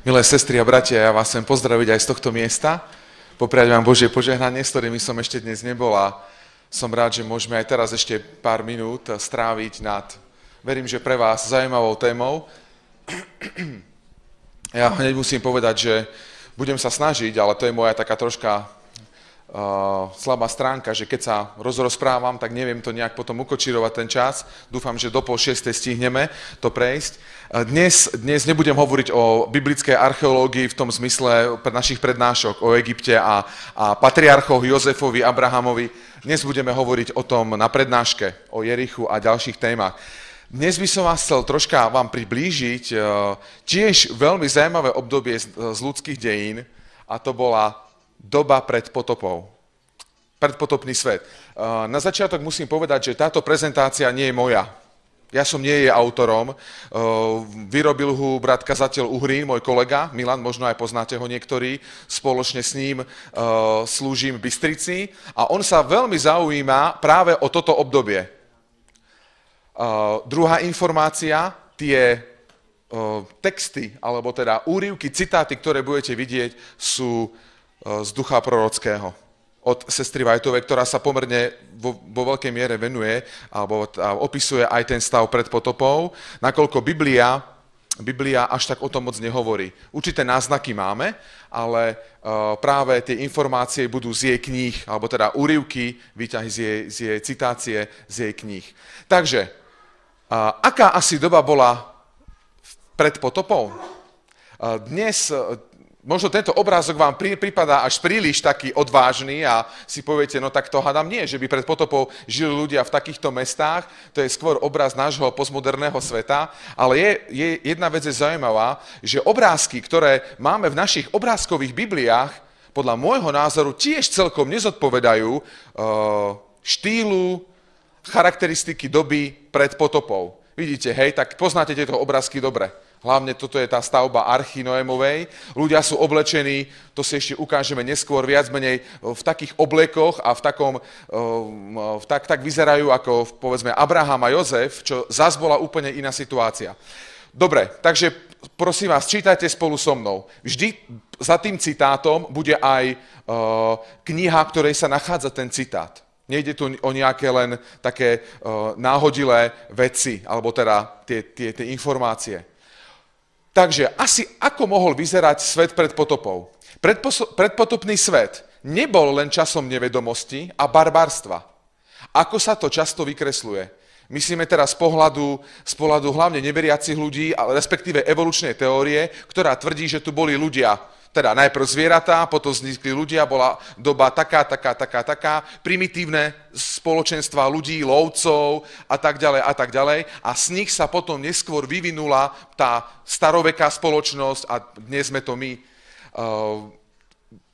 Milé sestry a bratia, ja vás chcem pozdraviť aj z tohto miesta. Popriať vám Božie požehnanie, s ktorými som ešte dnes nebol a som rád, že môžeme aj teraz ešte pár minút stráviť nad, verím, že pre vás zaujímavou témou. Ja hneď musím povedať, že budem sa snažiť, ale to je moja taká troška uh, slabá stránka, že keď sa rozprávam, tak neviem to nejak potom ukočirovať ten čas. Dúfam, že do pol šiestej stihneme to prejsť. Dnes, dnes nebudem hovoriť o biblickej archeológii v tom zmysle našich prednášok o Egypte a, a patriarchoch Jozefovi, Abrahamovi. Dnes budeme hovoriť o tom na prednáške, o Jerichu a ďalších témach. Dnes by som vás chcel troška vám priblížiť tiež veľmi zaujímavé obdobie z, z ľudských dejín a to bola doba pred potopou. Predpotopný svet. Na začiatok musím povedať, že táto prezentácia nie je moja. Ja som nie je autorom. Vyrobil ho brat kazateľ Uhrín, môj kolega, Milan, možno aj poznáte ho niektorí. Spoločne s ním slúžim v Bystrici a on sa veľmi zaujíma práve o toto obdobie. Druhá informácia, tie texty, alebo teda úrivky, citáty, ktoré budete vidieť, sú Eh, z ducha prorockého od sestry Vajtovej, ktorá sa pomerne vo, vo veľkej miere venuje alebo opisuje aj ten stav pred potopou, nakoľko Biblia, Biblia až tak o tom moc nehovorí. Určité náznaky máme, ale uh, práve tie informácie budú z jej kníh, alebo teda úrivky, výťahy z jej, z jej citácie, z jej kníh. Takže, uh, aká asi doba bola pred potopou? Dnes možno tento obrázok vám pripadá až príliš taký odvážny a si poviete, no tak to hádam nie, že by pred potopou žili ľudia v takýchto mestách, to je skôr obraz nášho postmoderného sveta, ale je, je jedna vec je zaujímavá, že obrázky, ktoré máme v našich obrázkových bibliách, podľa môjho názoru tiež celkom nezodpovedajú uh, štýlu, charakteristiky doby pred potopou. Vidíte, hej, tak poznáte tieto obrázky dobre. Hlavne toto je tá stavba archy Noémovej. Ľudia sú oblečení, to si ešte ukážeme neskôr, viac menej v takých oblekoch a v takom, v tak, tak vyzerajú ako povedzme Abraham a Jozef, čo zás bola úplne iná situácia. Dobre, takže prosím vás, čítajte spolu so mnou. Vždy za tým citátom bude aj uh, kniha, ktorej sa nachádza ten citát. Nejde tu o nejaké len také uh, náhodilé veci, alebo teda tie, tie, tie informácie. Takže asi ako mohol vyzerať svet pred potopou? Predpotopný svet nebol len časom nevedomosti a barbarstva. Ako sa to často vykresluje? Myslíme teraz z pohľadu, z pohľadu hlavne neveriacich ľudí, ale respektíve evolučnej teórie, ktorá tvrdí, že tu boli ľudia teda najprv zvieratá, potom vznikli ľudia, bola doba taká, taká, taká, taká, primitívne spoločenstva ľudí, lovcov a tak ďalej a tak ďalej. A z nich sa potom neskôr vyvinula tá staroveká spoločnosť a dnes sme to my. Uh,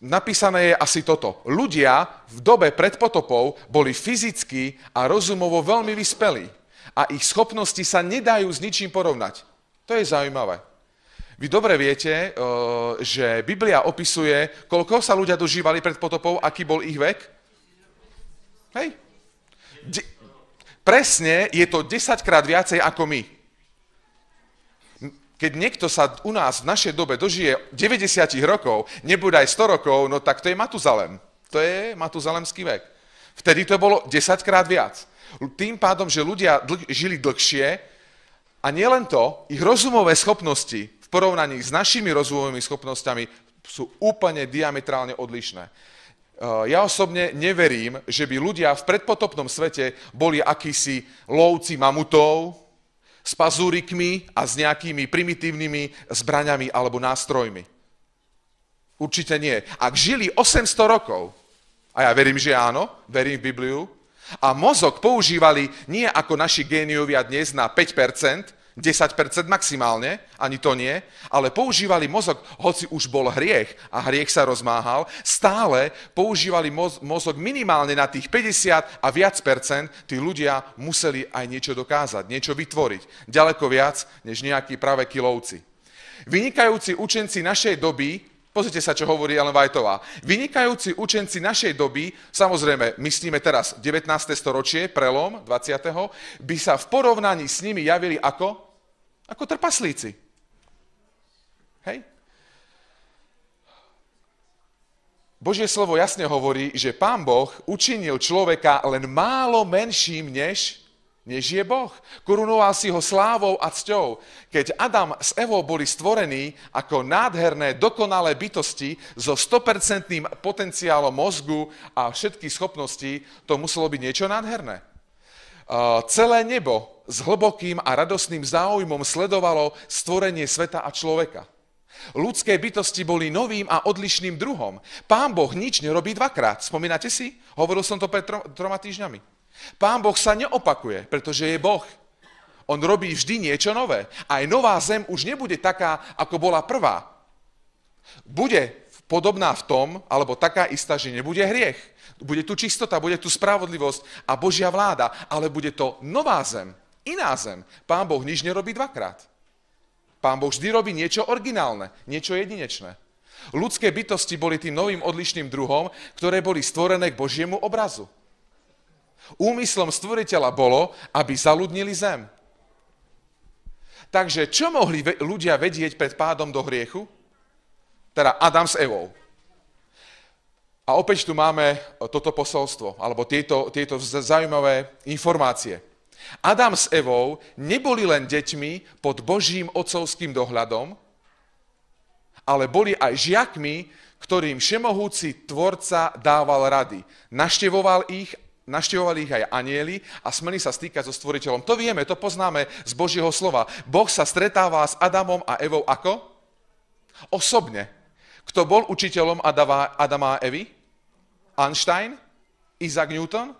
napísané je asi toto. Ľudia v dobe pred potopou boli fyzicky a rozumovo veľmi vyspelí a ich schopnosti sa nedajú s ničím porovnať. To je zaujímavé. Vy dobre viete, eh, že Biblia opisuje, koľko sa ľudia dožívali pred potopou, aký bol ich vek? Hej. De- presne je to 10 krát viacej ako my. Keď niekto sa u nás v našej dobe dožije 90 rokov, nebude aj 100 rokov, no tak to je Matuzalem. To je Matuzalemský vek. Vtedy to bolo 10 krát viac. Tým pádom, že ľudia dlh- žili dlhšie a nielen to, ich rozumové schopnosti v porovnaní s našimi rozvojovými schopnosťami sú úplne diametrálne odlišné. E, ja osobne neverím, že by ľudia v predpotopnom svete boli akýsi lovci mamutov s pazúrikmi a s nejakými primitívnymi zbraňami alebo nástrojmi. Určite nie. Ak žili 800 rokov, a ja verím, že áno, verím v Bibliu, a mozog používali nie ako naši géniovia dnes na 5%, 10% maximálne, ani to nie, ale používali mozog, hoci už bol hriech a hriech sa rozmáhal, stále používali mozog minimálne na tých 50 a viac percent, tí ľudia museli aj niečo dokázať, niečo vytvoriť. Ďaleko viac, než nejakí práve kilovci. Vynikajúci učenci našej doby Pozrite sa, čo hovorí Ellen Whiteová. Vynikajúci učenci našej doby, samozrejme, myslíme teraz 19. storočie, prelom 20. by sa v porovnaní s nimi javili ako? Ako trpaslíci. Hej? Božie slovo jasne hovorí, že pán Boh učinil človeka len málo menším, než, než je Boh. Korunoval si ho slávou a cťou. Keď Adam s Evo boli stvorení ako nádherné, dokonalé bytosti so 100% potenciálom mozgu a všetkých schopností, to muselo byť niečo nádherné. Celé nebo s hlbokým a radosným záujmom sledovalo stvorenie sveta a človeka. Ľudské bytosti boli novým a odlišným druhom. Pán Boh nič nerobí dvakrát. Spomínate si? Hovoril som to pred troma týždňami. Pán Boh sa neopakuje, pretože je Boh. On robí vždy niečo nové. Aj nová zem už nebude taká, ako bola prvá. Bude podobná v tom, alebo taká istá, že nebude hriech. Bude tu čistota, bude tu spravodlivosť a Božia vláda, ale bude to nová zem, iná zem. Pán Boh nič nerobí dvakrát. Pán Boh vždy robí niečo originálne, niečo jedinečné. Ľudské bytosti boli tým novým odlišným druhom, ktoré boli stvorené k Božiemu obrazu. Úmyslom stvoriteľa bolo, aby zaludnili zem. Takže čo mohli ľudia vedieť pred pádom do hriechu? Teda Adam s Evou. A opäť tu máme toto posolstvo, alebo tieto, tieto zaujímavé informácie. Adam s Evou neboli len deťmi pod Božím otcovským dohľadom, ale boli aj žiakmi, ktorým všemohúci tvorca dával rady. Naštevoval ich, naštevovali ich aj anieli a smeli sa stýkať so stvoriteľom. To vieme, to poznáme z Božieho slova. Boh sa stretáva s Adamom a Evou ako? Osobne. Kto bol učiteľom Adama a Evy? Einstein? Isaac Newton?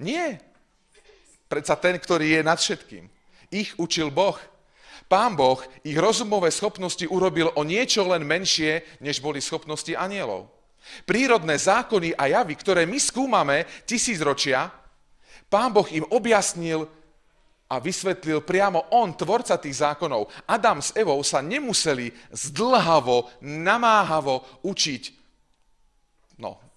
Nie. Predsa ten, ktorý je nad všetkým. Ich učil Boh. Pán Boh ich rozumové schopnosti urobil o niečo len menšie, než boli schopnosti anielov. Prírodné zákony a javy, ktoré my skúmame tisícročia, Pán Boh im objasnil a vysvetlil priamo on, tvorca tých zákonov. Adam s Evou sa nemuseli zdlhavo, namáhavo učiť,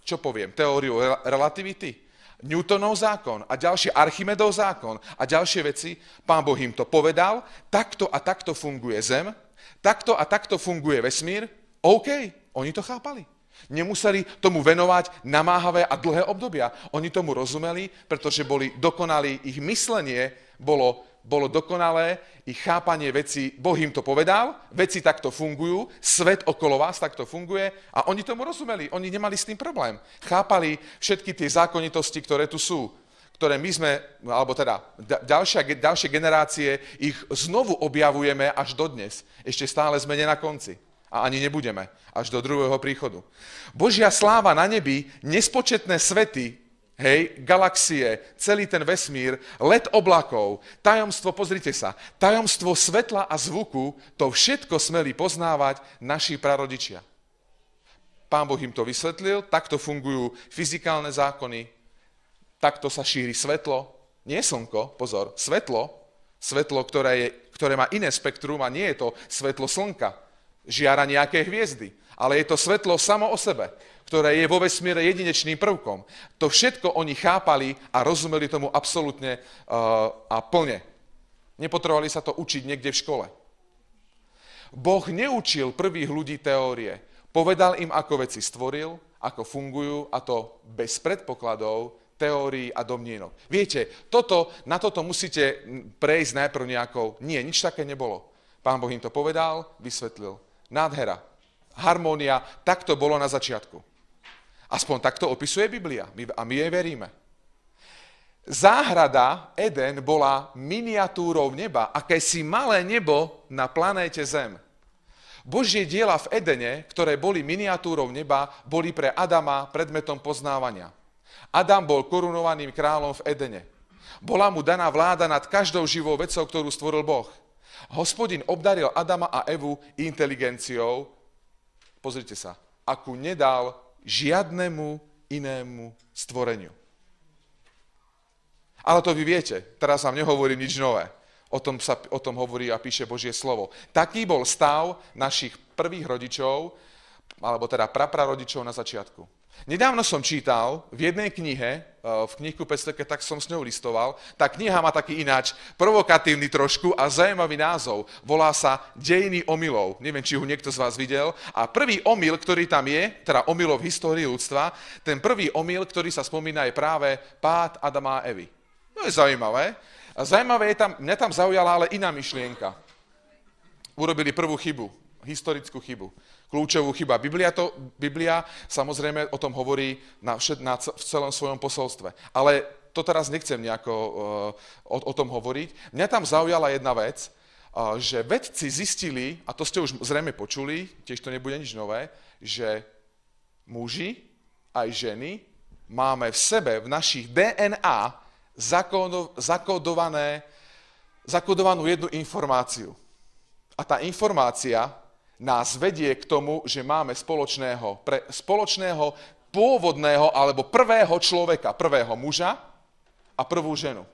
čo poviem, teóriu relativity, Newtonov zákon a ďalší Archimedov zákon a ďalšie veci, pán Boh im to povedal, takto a takto funguje Zem, takto a takto funguje vesmír, OK, oni to chápali. Nemuseli tomu venovať namáhavé a dlhé obdobia. Oni tomu rozumeli, pretože boli dokonalí, ich myslenie bolo bolo dokonalé, ich chápanie veci, Boh im to povedal, veci takto fungujú, svet okolo vás takto funguje a oni tomu rozumeli, oni nemali s tým problém. Chápali všetky tie zákonitosti, ktoré tu sú, ktoré my sme, alebo teda ďalšia, ďalšie generácie, ich znovu objavujeme až dodnes. Ešte stále sme nie na konci. A ani nebudeme, až do druhého príchodu. Božia sláva na nebi, nespočetné svety, hej, galaxie, celý ten vesmír, let oblakov, tajomstvo, pozrite sa, tajomstvo svetla a zvuku, to všetko smeli poznávať naši prarodičia. Pán Boh im to vysvetlil, takto fungujú fyzikálne zákony, takto sa šíri svetlo, nie slnko, pozor, svetlo, svetlo, ktoré, je, ktoré má iné spektrum a nie je to svetlo slnka, žiara nejaké hviezdy, ale je to svetlo samo o sebe ktoré je vo vesmíre jedinečným prvkom. To všetko oni chápali a rozumeli tomu absolútne uh, a plne. Nepotrebovali sa to učiť niekde v škole. Boh neučil prvých ľudí teórie. Povedal im, ako veci stvoril, ako fungujú a to bez predpokladov, teórií a domnienok. Viete, toto, na toto musíte prejsť najprv nejakou... Nie, nič také nebolo. Pán Boh im to povedal, vysvetlil. Nádhera, harmónia, tak to bolo na začiatku. Aspoň takto opisuje Biblia a my jej veríme. Záhrada Eden bola miniatúrou neba, akési malé nebo na planéte Zem. Božie diela v Edene, ktoré boli miniatúrou neba, boli pre Adama predmetom poznávania. Adam bol korunovaným kráľom v Edene. Bola mu daná vláda nad každou živou vecou, ktorú stvoril Boh. Hospodin obdaril Adama a Evu inteligenciou, pozrite sa, akú nedal žiadnemu inému stvoreniu. Ale to vy viete, teraz vám nehovorím nič nové. O tom, sa, o tom hovorí a píše Božie slovo. Taký bol stav našich prvých rodičov, alebo teda praprarodičov na začiatku. Nedávno som čítal v jednej knihe, eh, v knihku Pesteke, tak som s ňou listoval. Tá kniha má taký ináč provokatívny trošku a zaujímavý názov. Volá sa Dejiny omylov. Neviem, či ho niekto z vás videl. A prvý omyl, ktorý tam je, teda omylov v histórii ľudstva, ten prvý omyl, ktorý sa spomína, je práve pád Adama a Evy. To je zaujímavé. A zaujímavé je tam, mňa tam zaujala ale iná myšlienka. Urobili prvú chybu, historickú chybu kľúčovú chyba. Biblia, to, Biblia samozrejme o tom hovorí na, všet, na, v celom svojom posolstve. Ale to teraz nechcem nejako uh, o, o tom hovoriť. Mňa tam zaujala jedna vec, uh, že vedci zistili, a to ste už zrejme počuli, tiež to nebude nič nové, že muži aj ženy máme v sebe, v našich DNA zakodovanú jednu informáciu. A tá informácia nás vedie k tomu, že máme spoločného, pre, spoločného pôvodného alebo prvého človeka, prvého muža a prvú ženu.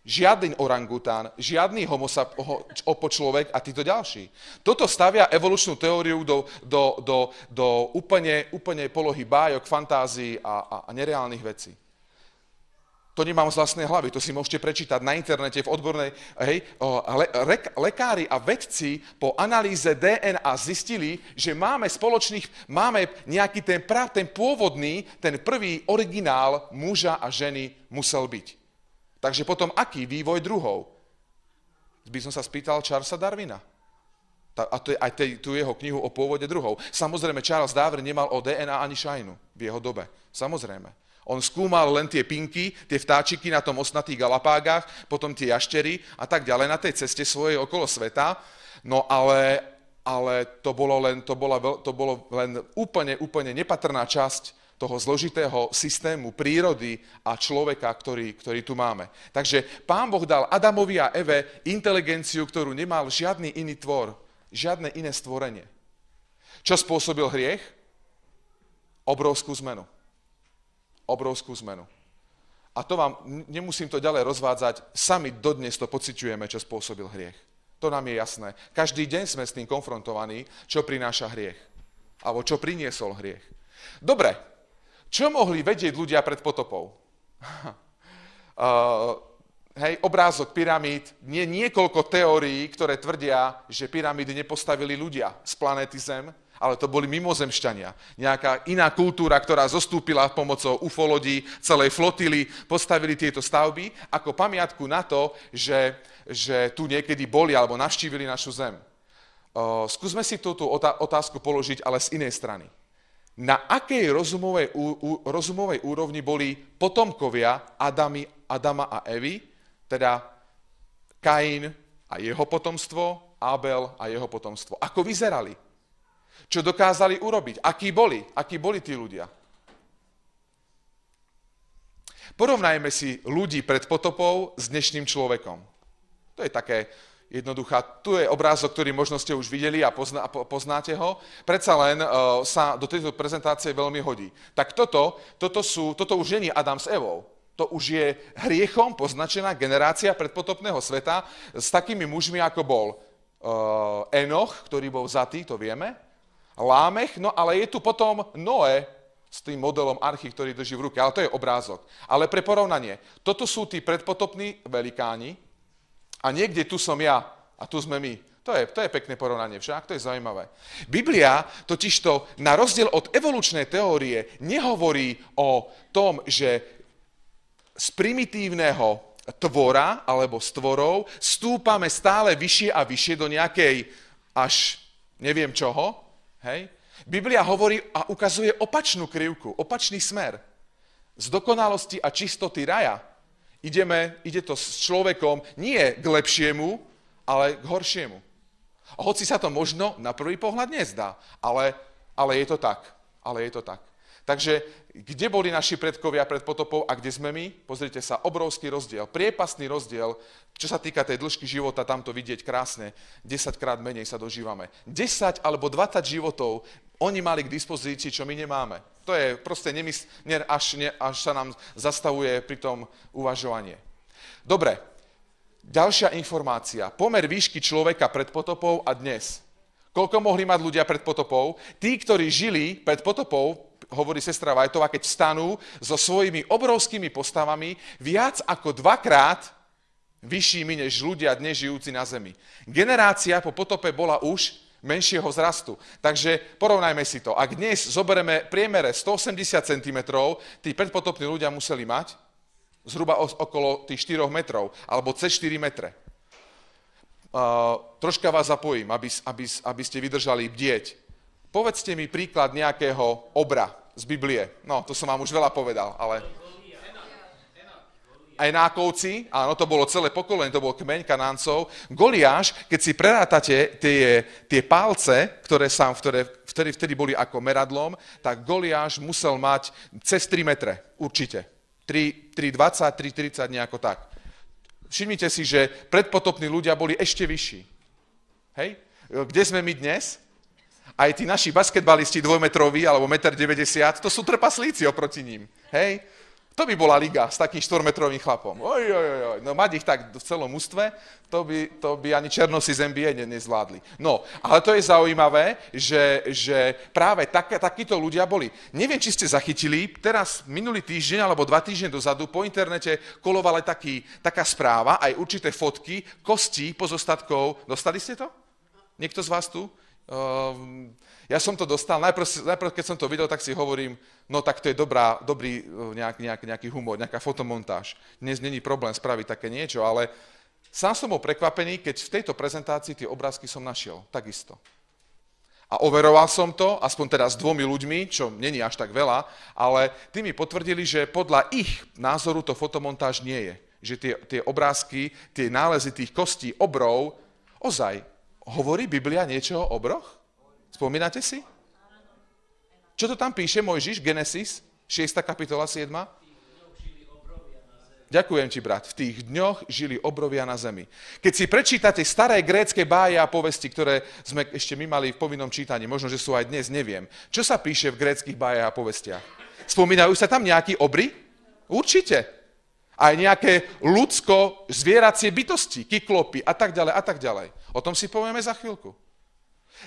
Žiadny orangután, žiadny homo opo človek a títo ďalší. Toto stavia evolučnú teóriu do, do, do, do úplne, úplne polohy bájok, fantázií a, a, a nereálnych vecí. To nemám z vlastnej hlavy, to si môžete prečítať na internete v odbornej... Hej, le, le, lekári a vedci po analýze DNA zistili, že máme spoločných, máme nejaký ten prav, ten pôvodný, ten prvý originál muža a ženy musel byť. Takže potom aký vývoj druhov? By som sa spýtal Charlesa Darwina. A to je aj tej, tú jeho knihu o pôvode druhov. Samozrejme, Charles Darwin nemal o DNA ani šajnu v jeho dobe. Samozrejme. On skúmal len tie pinky, tie vtáčiky na tom osnatých Galapágach, potom tie jaštery a tak ďalej na tej ceste svojej okolo sveta. No ale, ale to, bolo len, to, bola, to bolo len úplne, úplne nepatrná časť toho zložitého systému prírody a človeka, ktorý, ktorý tu máme. Takže pán Boh dal Adamovi a Eve inteligenciu, ktorú nemal žiadny iný tvor, žiadne iné stvorenie. Čo spôsobil hriech? Obrovskú zmenu obrovskú zmenu. A to vám, nemusím to ďalej rozvádzať, sami dodnes to pociťujeme, čo spôsobil hriech. To nám je jasné. Každý deň sme s tým konfrontovaní, čo prináša hriech. Alebo čo priniesol hriech. Dobre, čo mohli vedieť ľudia pred potopou? uh, hej, obrázok pyramíd, nie niekoľko teórií, ktoré tvrdia, že pyramídy nepostavili ľudia z planéty Zem, ale to boli mimozemšťania. Nejaká iná kultúra, ktorá zostúpila pomocou ufolodí, celej flotily, postavili tieto stavby ako pamiatku na to, že, že tu niekedy boli alebo navštívili našu zem. skúsme si túto otázku položiť, ale z inej strany. Na akej rozumovej, rozumovej úrovni boli potomkovia Adami, Adama a Evy, teda Kain a jeho potomstvo, Abel a jeho potomstvo? Ako vyzerali? Čo dokázali urobiť, akí boli, akí boli tí ľudia. Porovnajme si ľudí pred potopou s dnešným človekom. To je také jednoduchá. Tu je obrázok, ktorý možno ste už videli a pozná, poznáte ho. Predsa len uh, sa do tejto prezentácie veľmi hodí. Tak toto, toto, sú, toto už není Adam s Evou. To už je hriechom poznačená generácia predpotopného sveta s takými mužmi, ako bol uh, Enoch, ktorý bol zatý, to vieme, Lámech, no ale je tu potom Noé s tým modelom archy, ktorý drží v ruke, ale to je obrázok. Ale pre porovnanie, toto sú tí predpotopní velikáni a niekde tu som ja a tu sme my. To je, to je pekné porovnanie však, to je zaujímavé. Biblia totižto na rozdiel od evolučnej teórie nehovorí o tom, že z primitívneho tvora alebo stvorov stúpame stále vyššie a vyššie do nejakej až neviem čoho, Hej? Biblia hovorí a ukazuje opačnú krivku, opačný smer. Z dokonalosti a čistoty raja ideme, ide to s človekom nie k lepšiemu, ale k horšiemu. A hoci sa to možno na prvý pohľad nezdá, ale, ale je to tak. Ale je to tak. Takže kde boli naši predkovia pred potopou a kde sme my? Pozrite sa, obrovský rozdiel, priepasný rozdiel, čo sa týka tej dĺžky života, tam to vidieť krásne, 10 krát menej sa dožívame. 10 alebo 20 životov oni mali k dispozícii, čo my nemáme. To je proste nemysl, nie, až, nie, až sa nám zastavuje pri tom uvažovanie. Dobre, ďalšia informácia. Pomer výšky človeka pred potopou a dnes. Koľko mohli mať ľudia pred potopou? Tí, ktorí žili pred potopou, hovorí sestra Vajtová, keď stanú so svojimi obrovskými postavami viac ako dvakrát vyššími než ľudia dnes žijúci na zemi. Generácia po potope bola už menšieho vzrastu. Takže porovnajme si to. Ak dnes zoberieme priemere 180 cm, tí predpotopní ľudia museli mať zhruba okolo tých 4 metrov, alebo cez 4 metre. Uh, troška vás zapojím, aby, aby, aby ste vydržali bdieť. Povedzte mi príklad nejakého obra z Biblie. No, to som vám už veľa povedal, ale... Enákovci, áno, to bolo celé pokolenie, to bol kmeň kanáncov. Goliáš, keď si prerátate tie, tie palce, ktoré, sa, ktoré vtedy, vtedy boli ako meradlom, tak Goliáš musel mať cez 3 metre, určite. 3,20, 3,30, nejako tak. Všimnite si, že predpotopní ľudia boli ešte vyšší. Hej? Kde sme my dnes? Aj tí naši basketbalisti dvojmetroví alebo 1,90 m, to sú trpaslíci oproti ním. Hej? To by bola liga s takým 4-metrovým chlapom. Oj, oj, oj, no mať ich tak v celom ústve, to by, to by ani Černosi z NBA ne, nezvládli. No, ale to je zaujímavé, že, že práve tak, takíto ľudia boli. Neviem, či ste zachytili, teraz minulý týždeň alebo dva týždne dozadu po internete kolovala taký, taká správa, aj určité fotky kostí pozostatkov. Dostali ste to? Niekto z vás tu? Uh, ja som to dostal, najprv, najprv keď som to videl, tak si hovorím, no tak to je dobrá, dobrý uh, nejak, nejak, nejaký humor, nejaká fotomontáž. Dnes není problém spraviť také niečo, ale sám som bol prekvapený, keď v tejto prezentácii tie obrázky som našiel, takisto. A overoval som to, aspoň teda s dvomi ľuďmi, čo není až tak veľa, ale tí mi potvrdili, že podľa ich názoru to fotomontáž nie je. Že tie, tie obrázky, tie nálezy tých kostí, obrov, ozaj, hovorí Biblia niečo o obroch? Spomínate si? Čo to tam píše Mojžiš, Genesis, 6. kapitola, 7. Ďakujem ti, brat. V tých dňoch žili obrovia na zemi. Keď si prečítate staré grécké báje a povesti, ktoré sme ešte my mali v povinnom čítaní, možno, že sú aj dnes, neviem. Čo sa píše v gréckých bájach a povestiach? Spomínajú sa tam nejakí obry? Určite. Aj nejaké ľudsko-zvieracie bytosti, kyklopy a tak ďalej a tak ďalej. O tom si povieme za chvíľku.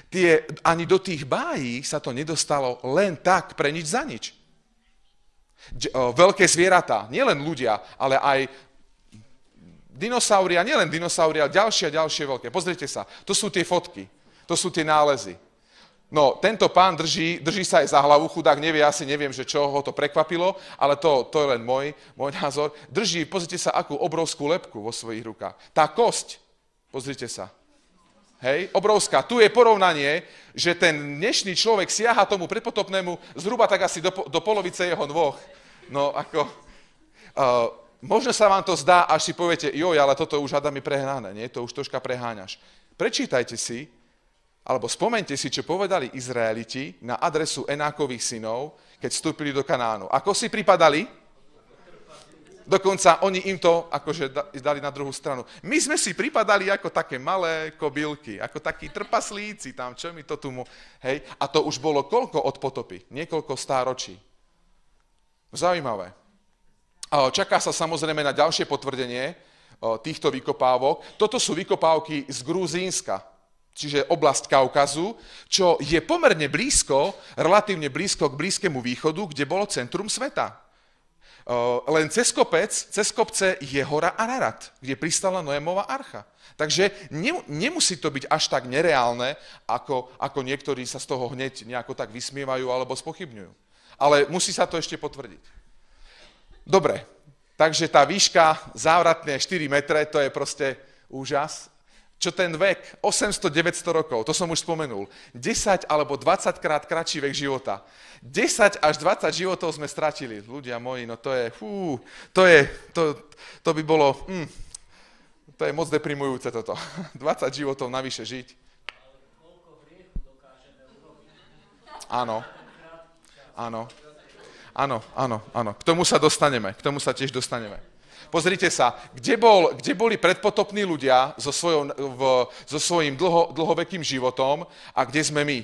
Tie, ani do tých bájí sa to nedostalo len tak pre nič za nič. Veľké zvieratá, nielen ľudia, ale aj dinosauria, nielen dinosauria, ale ďalšie a ďalšie veľké. Pozrite sa, to sú tie fotky, to sú tie nálezy. No, tento pán drží, drží sa aj za hlavu, chudák nevie, asi neviem, že čo ho to prekvapilo, ale to, to je len môj, môj názor. Drží, pozrite sa, akú obrovskú lepku vo svojich rukách. Tá kosť, pozrite sa, Hej, obrovská. Tu je porovnanie, že ten dnešný človek siaha tomu predpotopnému zhruba tak asi do, do polovice jeho nôh. No ako, uh, možno sa vám to zdá, až si poviete, joj, ale toto už hada mi prehnané, nie? To už troška preháňaš. Prečítajte si, alebo spomente si, čo povedali Izraeliti na adresu Enákových synov, keď vstúpili do Kanánu. Ako si pripadali? Dokonca oni im to akože dali na druhú stranu. My sme si pripadali ako také malé kobylky, ako takí trpaslíci tam, čo mi to tu mu... Hej, a to už bolo koľko od potopy? Niekoľko stáročí. Zaujímavé. Čaká sa samozrejme na ďalšie potvrdenie týchto vykopávok. Toto sú vykopávky z Gruzínska, čiže oblasť Kaukazu, čo je pomerne blízko, relatívne blízko k Blízkému východu, kde bolo centrum sveta. Len cez kopec, cez kopce je hora Ararat, kde pristala Noémova archa. Takže nemusí to byť až tak nereálne, ako, ako niektorí sa z toho hneď nejako tak vysmievajú alebo spochybňujú. Ale musí sa to ešte potvrdiť. Dobre, takže tá výška závratné 4 metre, to je proste úžas čo ten vek, 800-900 rokov, to som už spomenul, 10 alebo 20 krát kratší vek života. 10 až 20 životov sme stratili. Ľudia moji, no to je, fú, to je, to, to by bolo, hm, to je moc deprimujúce toto. 20 životov navyše žiť. Áno. Áno. Áno, áno, áno. K tomu sa dostaneme. K tomu sa tiež dostaneme. Pozrite sa, kde, bol, kde boli predpotopní ľudia so, svojou, v, so svojím dlho, dlhovekým životom a kde sme my.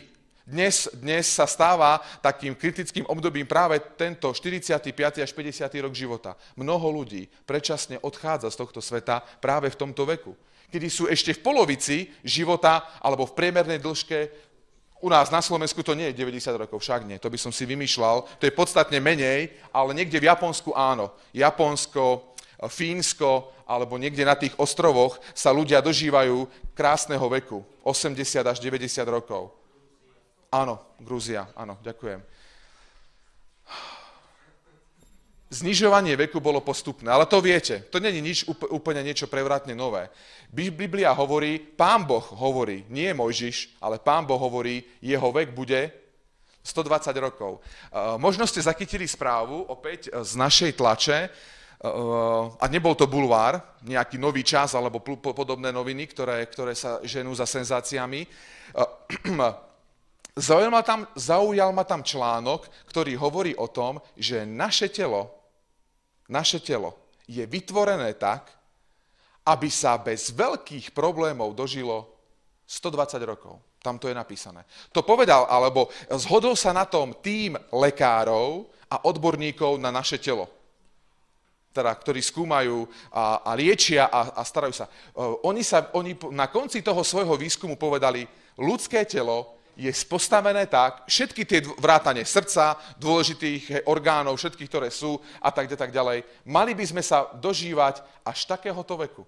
Dnes, dnes sa stáva takým kritickým obdobím práve tento 45. až 50. rok života. Mnoho ľudí predčasne odchádza z tohto sveta práve v tomto veku, kedy sú ešte v polovici života alebo v priemernej dĺžke u nás na Slovensku to nie je 90 rokov, však nie, to by som si vymýšľal. To je podstatne menej, ale niekde v Japonsku áno. Japonsko, Fínsko alebo niekde na tých ostrovoch sa ľudia dožívajú krásneho veku, 80 až 90 rokov. Áno, Grúzia, áno, ďakujem. Znižovanie veku bolo postupné, ale to viete, to není nič úplne niečo prevratne nové. Biblia hovorí, pán Boh hovorí, nie Mojžiš, ale pán Boh hovorí, jeho vek bude 120 rokov. Možno ste zachytili správu opäť z našej tlače, a nebol to bulvár, nejaký nový čas alebo podobné noviny, ktoré, ktoré sa ženú za senzáciami. Zaujal ma, tam, zaujal ma tam článok, ktorý hovorí o tom, že naše telo naše telo je vytvorené tak, aby sa bez veľkých problémov dožilo 120 rokov. Tam to je napísané. To povedal, alebo zhodol sa na tom tým lekárov a odborníkov na naše telo. Teda, ktorí skúmajú a, a liečia a, a starajú sa. Oni, sa. oni na konci toho svojho výskumu povedali, ľudské telo je postavené tak, všetky tie vrátane srdca, dôležitých orgánov, všetkých, ktoré sú a tak, tak ďalej, mali by sme sa dožívať až takéhoto veku.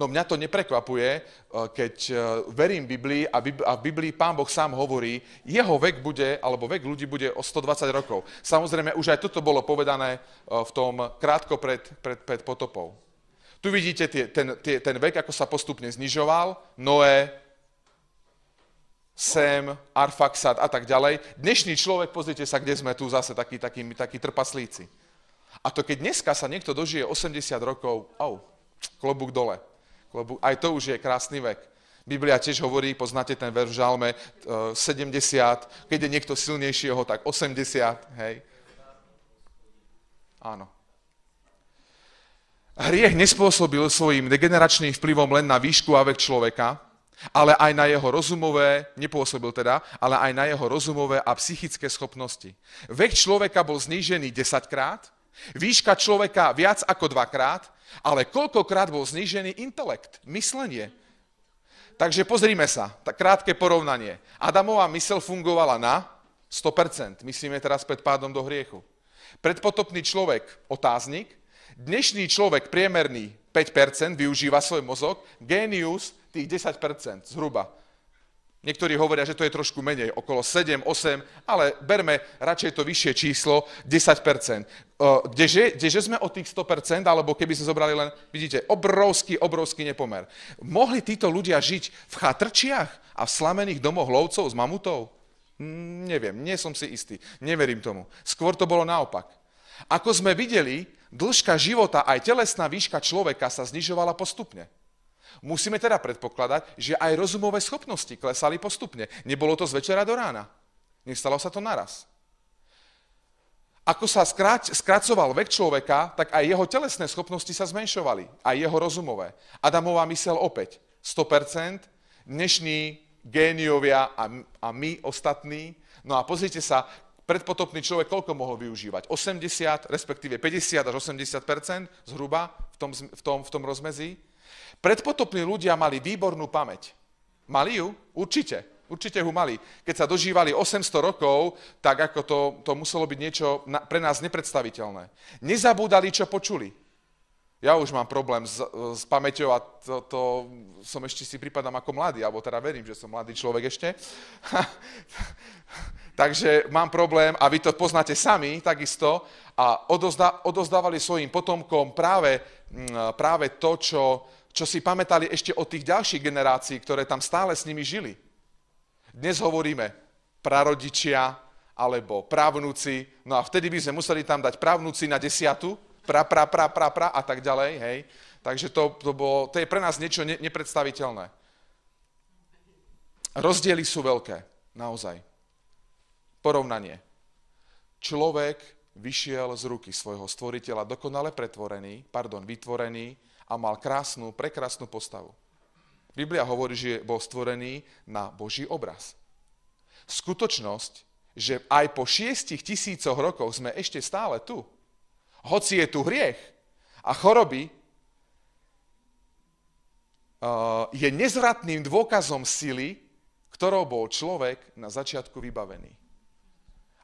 No mňa to neprekvapuje, eh, keď eh, verím Biblii a v Biblii pán Boh sám hovorí, jeho vek bude, alebo vek ľudí bude o 120 rokov. Samozrejme, už aj toto bolo povedané eh, v tom krátko pred, pred, pred potopou. Tu vidíte tie, ten, tie, ten vek, ako sa postupne znižoval. Noé, Sem, Arfaxad a tak ďalej. Dnešný človek, pozrite sa, kde sme tu zase takí, takí, takí trpaslíci. A to keď dneska sa niekto dožije 80 rokov, au, klobúk dole. Klobúk, aj to už je krásny vek. Biblia tiež hovorí, poznáte ten verš v žalme, 70, keď je niekto silnejšieho, tak 80, hej. Áno. Hriech nespôsobil svojim degeneračným vplyvom len na výšku a vek človeka, ale aj na jeho rozumové, nepôsobil teda, ale aj na jeho rozumové a psychické schopnosti. Vek človeka bol znížený 10 krát, výška človeka viac ako dvakrát, ale koľkokrát bol znížený intelekt, myslenie. Takže pozrime sa, tak krátke porovnanie. Adamová mysel fungovala na 100%, myslíme teraz pred pádom do hriechu. Predpotopný človek, otáznik, dnešný človek priemerný 5% využíva svoj mozog, génius tých 10% zhruba. Niektorí hovoria, že to je trošku menej, okolo 7, 8, ale berme radšej to vyššie číslo, 10%. Kdeže, kdeže sme o tých 100%, alebo keby sme zobrali len, vidíte, obrovský, obrovský nepomer. Mohli títo ľudia žiť v chatrčiach a v slamených domoch lovcov s mamutov? Hm, neviem, nie som si istý, neverím tomu. Skôr to bolo naopak. Ako sme videli, dĺžka života aj telesná výška človeka sa znižovala postupne. Musíme teda predpokladať, že aj rozumové schopnosti klesali postupne. Nebolo to z večera do rána. Nestalo sa to naraz. Ako sa skrať, skracoval vek človeka, tak aj jeho telesné schopnosti sa zmenšovali. Aj jeho rozumové. Adamová mysel opäť 100%, dnešní géniovia a, a my ostatní. No a pozrite sa, predpotopný človek koľko mohol využívať? 80, respektíve 50 až 80% zhruba v tom, v tom, v tom rozmezí. Predpotopní ľudia mali výbornú pamäť. Mali ju? Určite. Určite ho mali. Keď sa dožívali 800 rokov, tak ako to, to muselo byť niečo na, pre nás nepredstaviteľné. Nezabúdali, čo počuli. Ja už mám problém s, s pamäťou a to, to som ešte si pripadám ako mladý, alebo teda verím, že som mladý človek ešte. Takže mám problém a vy to poznáte sami takisto a odozda, odozdávali svojim potomkom práve, práve to, čo, čo si pamätali ešte od tých ďalších generácií, ktoré tam stále s nimi žili. Dnes hovoríme prarodičia alebo právnuci, no a vtedy by sme museli tam dať právnuci na desiatu, pra, pra, pra, pra, pra a tak ďalej, hej. Takže to, to, bolo, to je pre nás niečo ne, nepredstaviteľné. Rozdiely sú veľké, naozaj. Porovnanie. Človek vyšiel z ruky svojho stvoriteľa dokonale pretvorený, pardon, vytvorený, a mal krásnu, prekrásnu postavu. Biblia hovorí, že bol stvorený na Boží obraz. skutočnosť, že aj po šiestich tisícoch rokoch sme ešte stále tu. Hoci je tu hriech a choroby, je nezvratným dôkazom sily, ktorou bol človek na začiatku vybavený.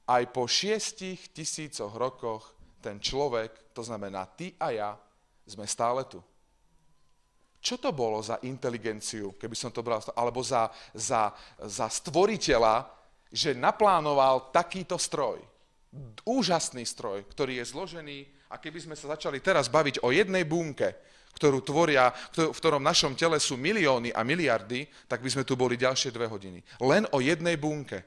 Aj po šiestich tisícoch rokoch ten človek, to znamená ty a ja, sme stále tu. Čo to bolo za inteligenciu, keby som to bral, alebo za, za, za stvoriteľa, že naplánoval takýto stroj? Úžasný stroj, ktorý je zložený, a keby sme sa začali teraz baviť o jednej bunke, ktorú tvoria, v ktorom našom tele sú milióny a miliardy, tak by sme tu boli ďalšie dve hodiny. Len o jednej bunke.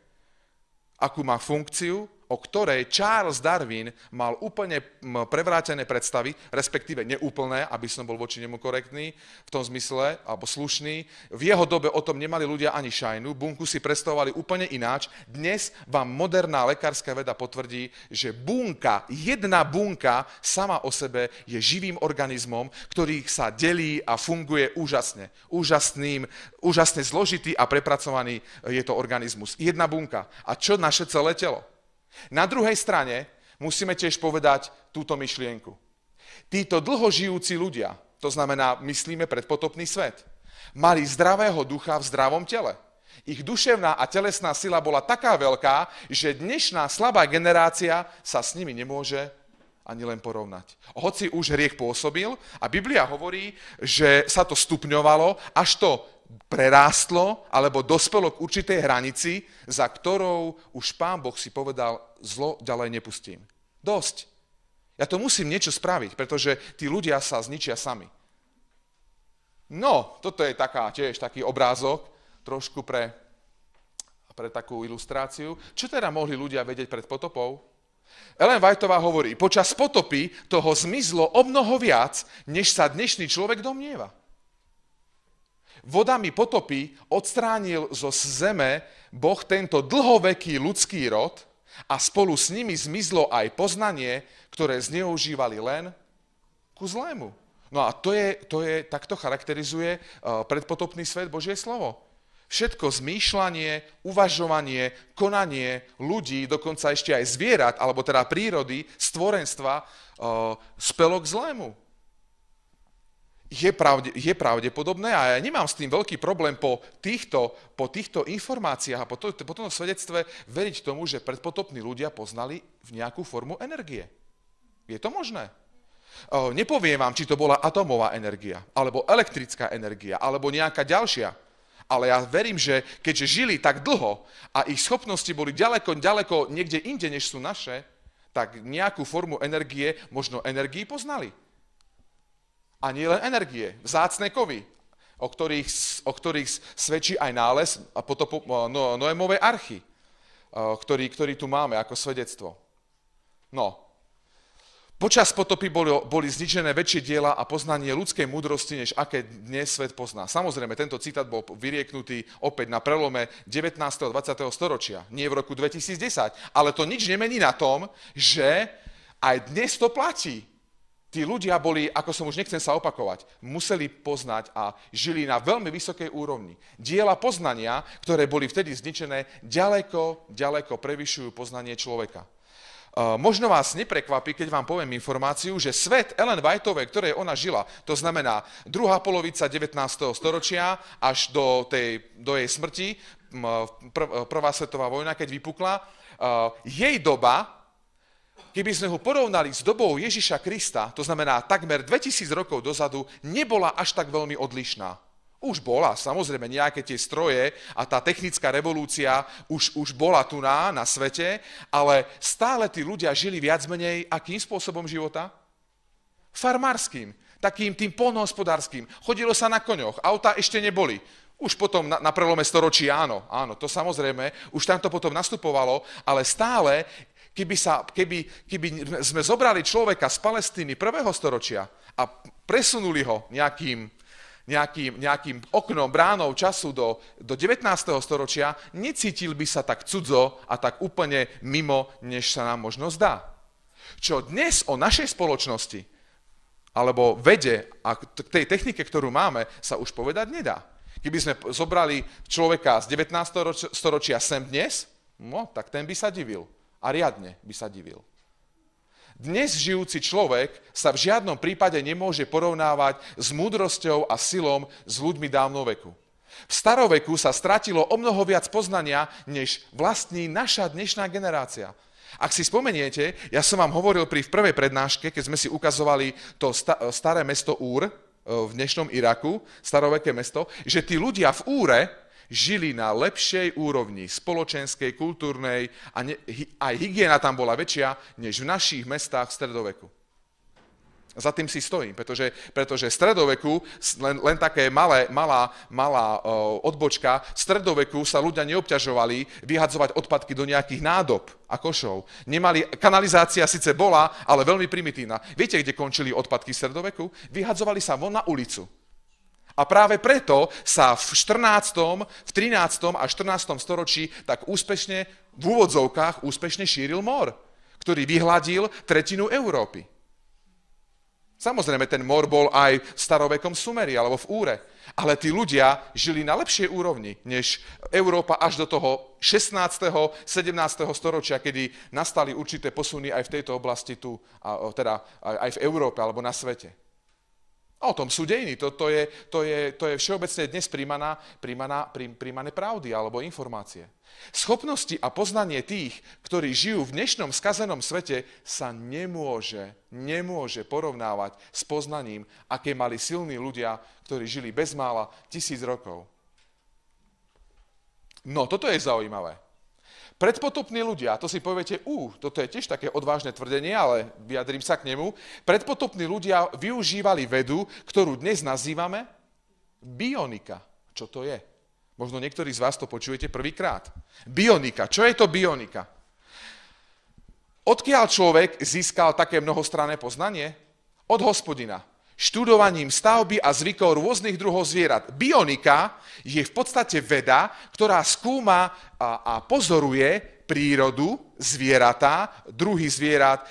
Akú má funkciu, o ktorej Charles Darwin mal úplne prevrátené predstavy, respektíve neúplné, aby som bol voči nemu korektný, v tom zmysle, alebo slušný. V jeho dobe o tom nemali ľudia ani šajnu, bunku si predstavovali úplne ináč. Dnes vám moderná lekárska veda potvrdí, že bunka, jedna bunka sama o sebe je živým organizmom, ktorý sa delí a funguje úžasne. Úžasným, úžasne zložitý a prepracovaný je to organizmus. Jedna bunka. A čo naše celé telo? Na druhej strane musíme tiež povedať túto myšlienku. Títo dlhožijúci ľudia, to znamená, myslíme predpotopný svet, mali zdravého ducha v zdravom tele. Ich duševná a telesná sila bola taká veľká, že dnešná slabá generácia sa s nimi nemôže ani len porovnať. Hoci už hriech pôsobil a Biblia hovorí, že sa to stupňovalo, až to prerástlo alebo dospelo k určitej hranici, za ktorou už pán Boh si povedal, zlo ďalej nepustím. Dosť. Ja to musím niečo spraviť, pretože tí ľudia sa zničia sami. No, toto je taká, tiež taký obrázok, trošku pre, pre takú ilustráciu. Čo teda mohli ľudia vedieť pred potopou? Ellen Whiteová hovorí, počas potopy toho zmizlo o mnoho viac, než sa dnešný človek domnieva vodami potopy odstránil zo zeme Boh tento dlhoveký ľudský rod a spolu s nimi zmizlo aj poznanie, ktoré zneužívali len ku zlému. No a to je, to je takto charakterizuje uh, predpotopný svet Božie slovo. Všetko zmýšľanie, uvažovanie, konanie ľudí, dokonca ešte aj zvierat, alebo teda prírody, stvorenstva, uh, spelo k zlému je, pravde, je pravdepodobné a ja nemám s tým veľký problém po týchto, po týchto informáciách a po, to, po tomto svedectve veriť tomu, že predpotopní ľudia poznali v nejakú formu energie. Je to možné? Nepoviem vám, či to bola atomová energia, alebo elektrická energia, alebo nejaká ďalšia. Ale ja verím, že keďže žili tak dlho a ich schopnosti boli ďaleko, ďaleko niekde inde, než sú naše, tak nejakú formu energie, možno energii poznali. A nie len energie, vzácne kovy, o ktorých, o ktorých svedčí aj nález a potopu, no, Noémovej archy, ktorý, ktorý tu máme ako svedectvo. No, Počas potopy boli, boli zničené väčšie diela a poznanie ľudskej múdrosti, než aké dnes svet pozná. Samozrejme, tento citát bol vyrieknutý opäť na prelome 19. a 20. storočia, nie v roku 2010. Ale to nič nemení na tom, že aj dnes to platí. Tí ľudia boli, ako som už nechcem sa opakovať, museli poznať a žili na veľmi vysokej úrovni. Diela poznania, ktoré boli vtedy zničené, ďaleko, ďaleko prevyšujú poznanie človeka. Možno vás neprekvapí, keď vám poviem informáciu, že svet Ellen Whiteovej, ktorej ona žila, to znamená druhá polovica 19. storočia až do, tej, do jej smrti, prvá svetová vojna, keď vypukla, jej doba keby sme ho porovnali s dobou Ježiša Krista, to znamená takmer 2000 rokov dozadu, nebola až tak veľmi odlišná. Už bola, samozrejme, nejaké tie stroje a tá technická revolúcia už, už bola tu na, na svete, ale stále tí ľudia žili viac menej akým spôsobom života? Farmárským, takým tým polnohospodárským. Chodilo sa na koňoch, auta ešte neboli. Už potom na, na prelome storočí áno, áno, to samozrejme, už tam to potom nastupovalo, ale stále keby, sa, keby, keby sme zobrali človeka z Palestíny prvého storočia a presunuli ho nejakým, nejakým, nejakým oknom, bránou času do, do 19. storočia, necítil by sa tak cudzo a tak úplne mimo, než sa nám možno zdá. Čo dnes o našej spoločnosti alebo vede a tej technike, ktorú máme, sa už povedať nedá. Keby sme zobrali človeka z 19. storočia sem dnes, no, tak ten by sa divil. A riadne by sa divil. Dnes žijúci človek sa v žiadnom prípade nemôže porovnávať s múdrosťou a silom s ľuďmi dávno veku. V staroveku sa stratilo o mnoho viac poznania, než vlastní naša dnešná generácia. Ak si spomeniete, ja som vám hovoril pri v prvej prednáške, keď sme si ukazovali to staré mesto Úr v dnešnom Iraku, staroveké mesto, že tí ľudia v Úre, žili na lepšej úrovni spoločenskej, kultúrnej a ne, aj hygiena tam bola väčšia, než v našich mestách v stredoveku. Za tým si stojím, pretože, pretože v stredoveku, len, len také malé, malá, malá uh, odbočka, v stredoveku sa ľudia neobťažovali vyhadzovať odpadky do nejakých nádob a košov. Nemali, kanalizácia síce bola, ale veľmi primitívna. Viete, kde končili odpadky v stredoveku? Vyhadzovali sa von na ulicu. A práve preto sa v 14., v 13. a 14. storočí tak úspešne, v úvodzovkách, úspešne šíril mor, ktorý vyhladil tretinu Európy. Samozrejme, ten mor bol aj v starovekom Sumeri alebo v Úre. Ale tí ľudia žili na lepšej úrovni, než Európa až do toho 16. 17. storočia, kedy nastali určité posuny aj v tejto oblasti tu, teda aj v Európe alebo na svete. O tom sú dejiny. To, to, je, to, je, to je všeobecne dnes príjmaná, príjmaná, príjmané pravdy alebo informácie. Schopnosti a poznanie tých, ktorí žijú v dnešnom skazenom svete, sa nemôže, nemôže porovnávať s poznaním, aké mali silní ľudia, ktorí žili bezmála tisíc rokov. No, toto je zaujímavé. Predpotopní ľudia, to si poviete, ú, toto je tiež také odvážne tvrdenie, ale vyjadrím sa k nemu. Predpotopní ľudia využívali vedu, ktorú dnes nazývame bionika. Čo to je? Možno niektorí z vás to počujete prvýkrát. Bionika. Čo je to bionika? Odkiaľ človek získal také mnohostranné poznanie? Od hospodina študovaním stavby a zvykov rôznych druhov zvierat. Bionika je v podstate veda, ktorá skúma a, a pozoruje prírodu, zvieratá, druhy zvierat.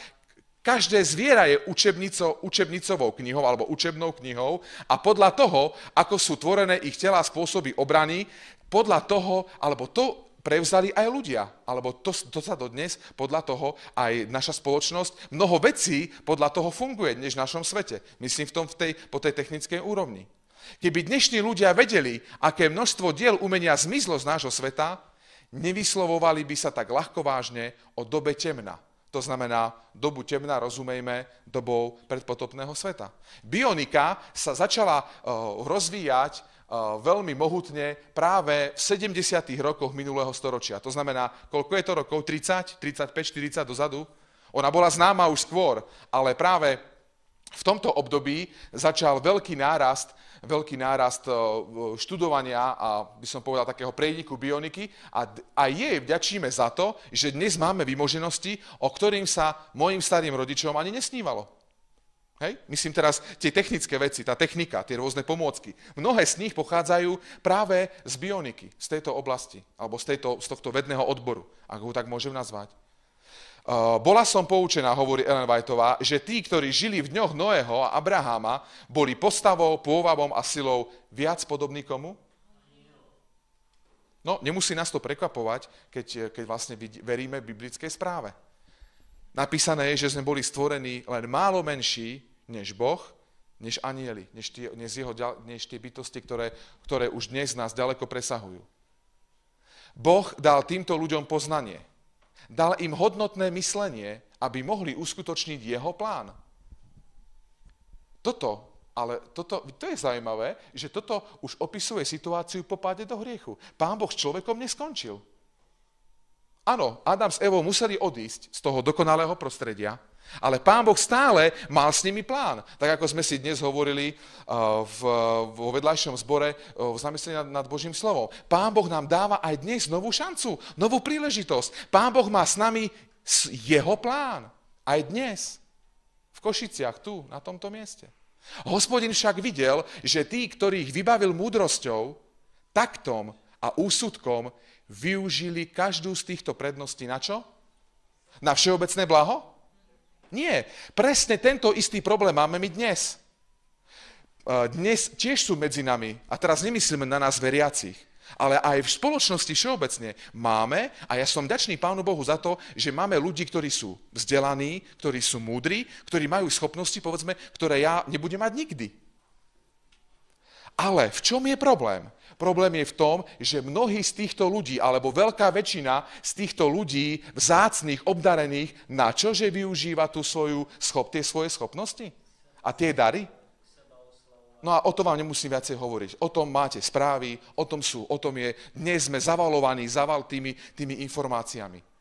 Každé zviera je učebnico, učebnicovou knihou alebo učebnou knihou a podľa toho, ako sú tvorené ich tela spôsoby obrany, podľa toho, alebo to prevzali aj ľudia. Alebo to, to sa dodnes, podľa toho, aj naša spoločnosť, mnoho vecí podľa toho funguje, než v našom svete. Myslím v tom, v tej, po tej technickej úrovni. Keby dnešní ľudia vedeli, aké množstvo diel umenia zmizlo z nášho sveta, nevyslovovali by sa tak ľahko vážne o dobe temna. To znamená, dobu temna rozumejme dobou predpotopného sveta. Bionika sa začala uh, rozvíjať veľmi mohutne práve v 70. rokoch minulého storočia. To znamená, koľko je to rokov? 30, 35, 40 dozadu? Ona bola známa už skôr, ale práve v tomto období začal veľký nárast, veľký nárast študovania a by som povedal takého prejniku bioniky a, a jej vďačíme za to, že dnes máme vymoženosti, o ktorým sa mojim starým rodičom ani nesnívalo. Hej? Myslím teraz tie technické veci, tá technika, tie rôzne pomôcky. Mnohé z nich pochádzajú práve z bioniky, z tejto oblasti, alebo z, tejto, z tohto vedného odboru, ak ho tak môžem nazvať. Uh, bola som poučená, hovorí Ellen Whiteová, že tí, ktorí žili v dňoch Noého a Abraháma, boli postavou, pôvavom a silou viac podobní komu? No, nemusí nás to prekvapovať, keď, keď vlastne veríme biblickej správe. Napísané je, že sme boli stvorení len málo menší než Boh, než anieli, než tie, než jeho, než tie bytosti, ktoré, ktoré už dnes nás ďaleko presahujú. Boh dal týmto ľuďom poznanie. Dal im hodnotné myslenie, aby mohli uskutočniť jeho plán. Toto, ale toto, to je zaujímavé, že toto už opisuje situáciu po páde do hriechu. Pán Boh s človekom neskončil. Áno, Adam s Evou museli odísť z toho dokonalého prostredia, ale pán Boh stále mal s nimi plán. Tak ako sme si dnes hovorili uh, v, vo vedľajšom zbore uh, v zamyslení nad, nad Božím slovom. Pán Boh nám dáva aj dnes novú šancu, novú príležitosť. Pán Boh má s nami jeho plán. Aj dnes. V Košiciach, tu, na tomto mieste. Hospodin však videl, že tí, ktorých vybavil múdrosťou, taktom a úsudkom, využili každú z týchto predností na čo? Na všeobecné blaho? Nie. Presne tento istý problém máme my dnes. dnes tiež sú medzi nami, a teraz nemyslíme na nás veriacich, ale aj v spoločnosti všeobecne máme, a ja som ďačný Pánu Bohu za to, že máme ľudí, ktorí sú vzdelaní, ktorí sú múdri, ktorí majú schopnosti, povedzme, ktoré ja nebudem mať nikdy. Ale v čom je problém? Problém je v tom, že mnohí z týchto ľudí, alebo veľká väčšina z týchto ľudí, vzácných, obdarených, na čože využíva tú svoju schop, tie svoje schopnosti? A tie dary? No a o tom vám nemusím viacej hovoriť. O tom máte správy, o tom sú, o tom je. Dnes sme zavalovaní zaval tými, tými informáciami.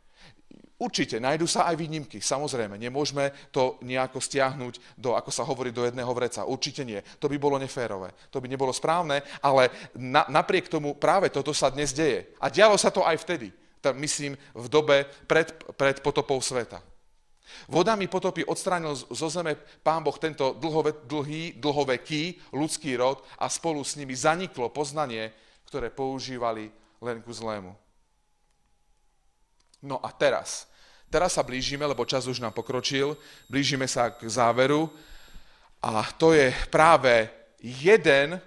Určite, nájdú sa aj výnimky, samozrejme, nemôžeme to nejako stiahnuť do, ako sa hovorí, do jedného vreca. Určite nie. To by bolo neférové, to by nebolo správne, ale na, napriek tomu práve toto sa dnes deje. A dialo sa to aj vtedy, myslím, v dobe pred, pred potopou sveta. Vodami potopy odstránil zo zeme pán Boh tento dlhove, dlhý, dlhoveký ľudský rod a spolu s nimi zaniklo poznanie, ktoré používali len ku zlému. No a teraz, teraz sa blížime, lebo čas už nám pokročil, blížime sa k záveru a to je práve jeden,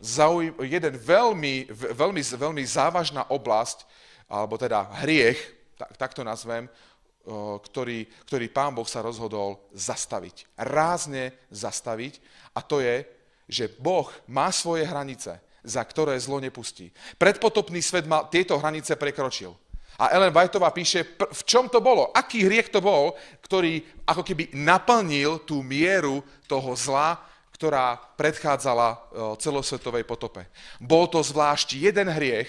zaujím, jeden veľmi, veľmi, veľmi závažná oblasť, alebo teda hriech, tak, tak to nazvem, ktorý, ktorý pán Boh sa rozhodol zastaviť. Rázne zastaviť a to je, že Boh má svoje hranice, za ktoré zlo nepustí. Predpotopný svet mal tieto hranice prekročil. A Ellen Whiteová píše, v čom to bolo, aký hriech to bol, ktorý ako keby naplnil tú mieru toho zla, ktorá predchádzala celosvetovej potope. Bol to zvlášť jeden hriech,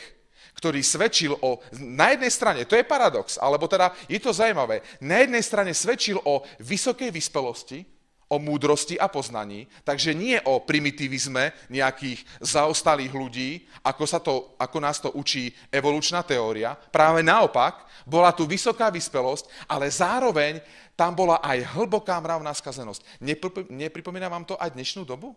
ktorý svedčil o, na jednej strane, to je paradox, alebo teda je to zaujímavé, na jednej strane svedčil o vysokej vyspelosti, o múdrosti a poznaní, takže nie o primitivizme nejakých zaostalých ľudí, ako, sa to, ako nás to učí evolučná teória. Práve naopak, bola tu vysoká vyspelosť, ale zároveň tam bola aj hlboká mravná skazenosť. Nepripomína vám to aj dnešnú dobu?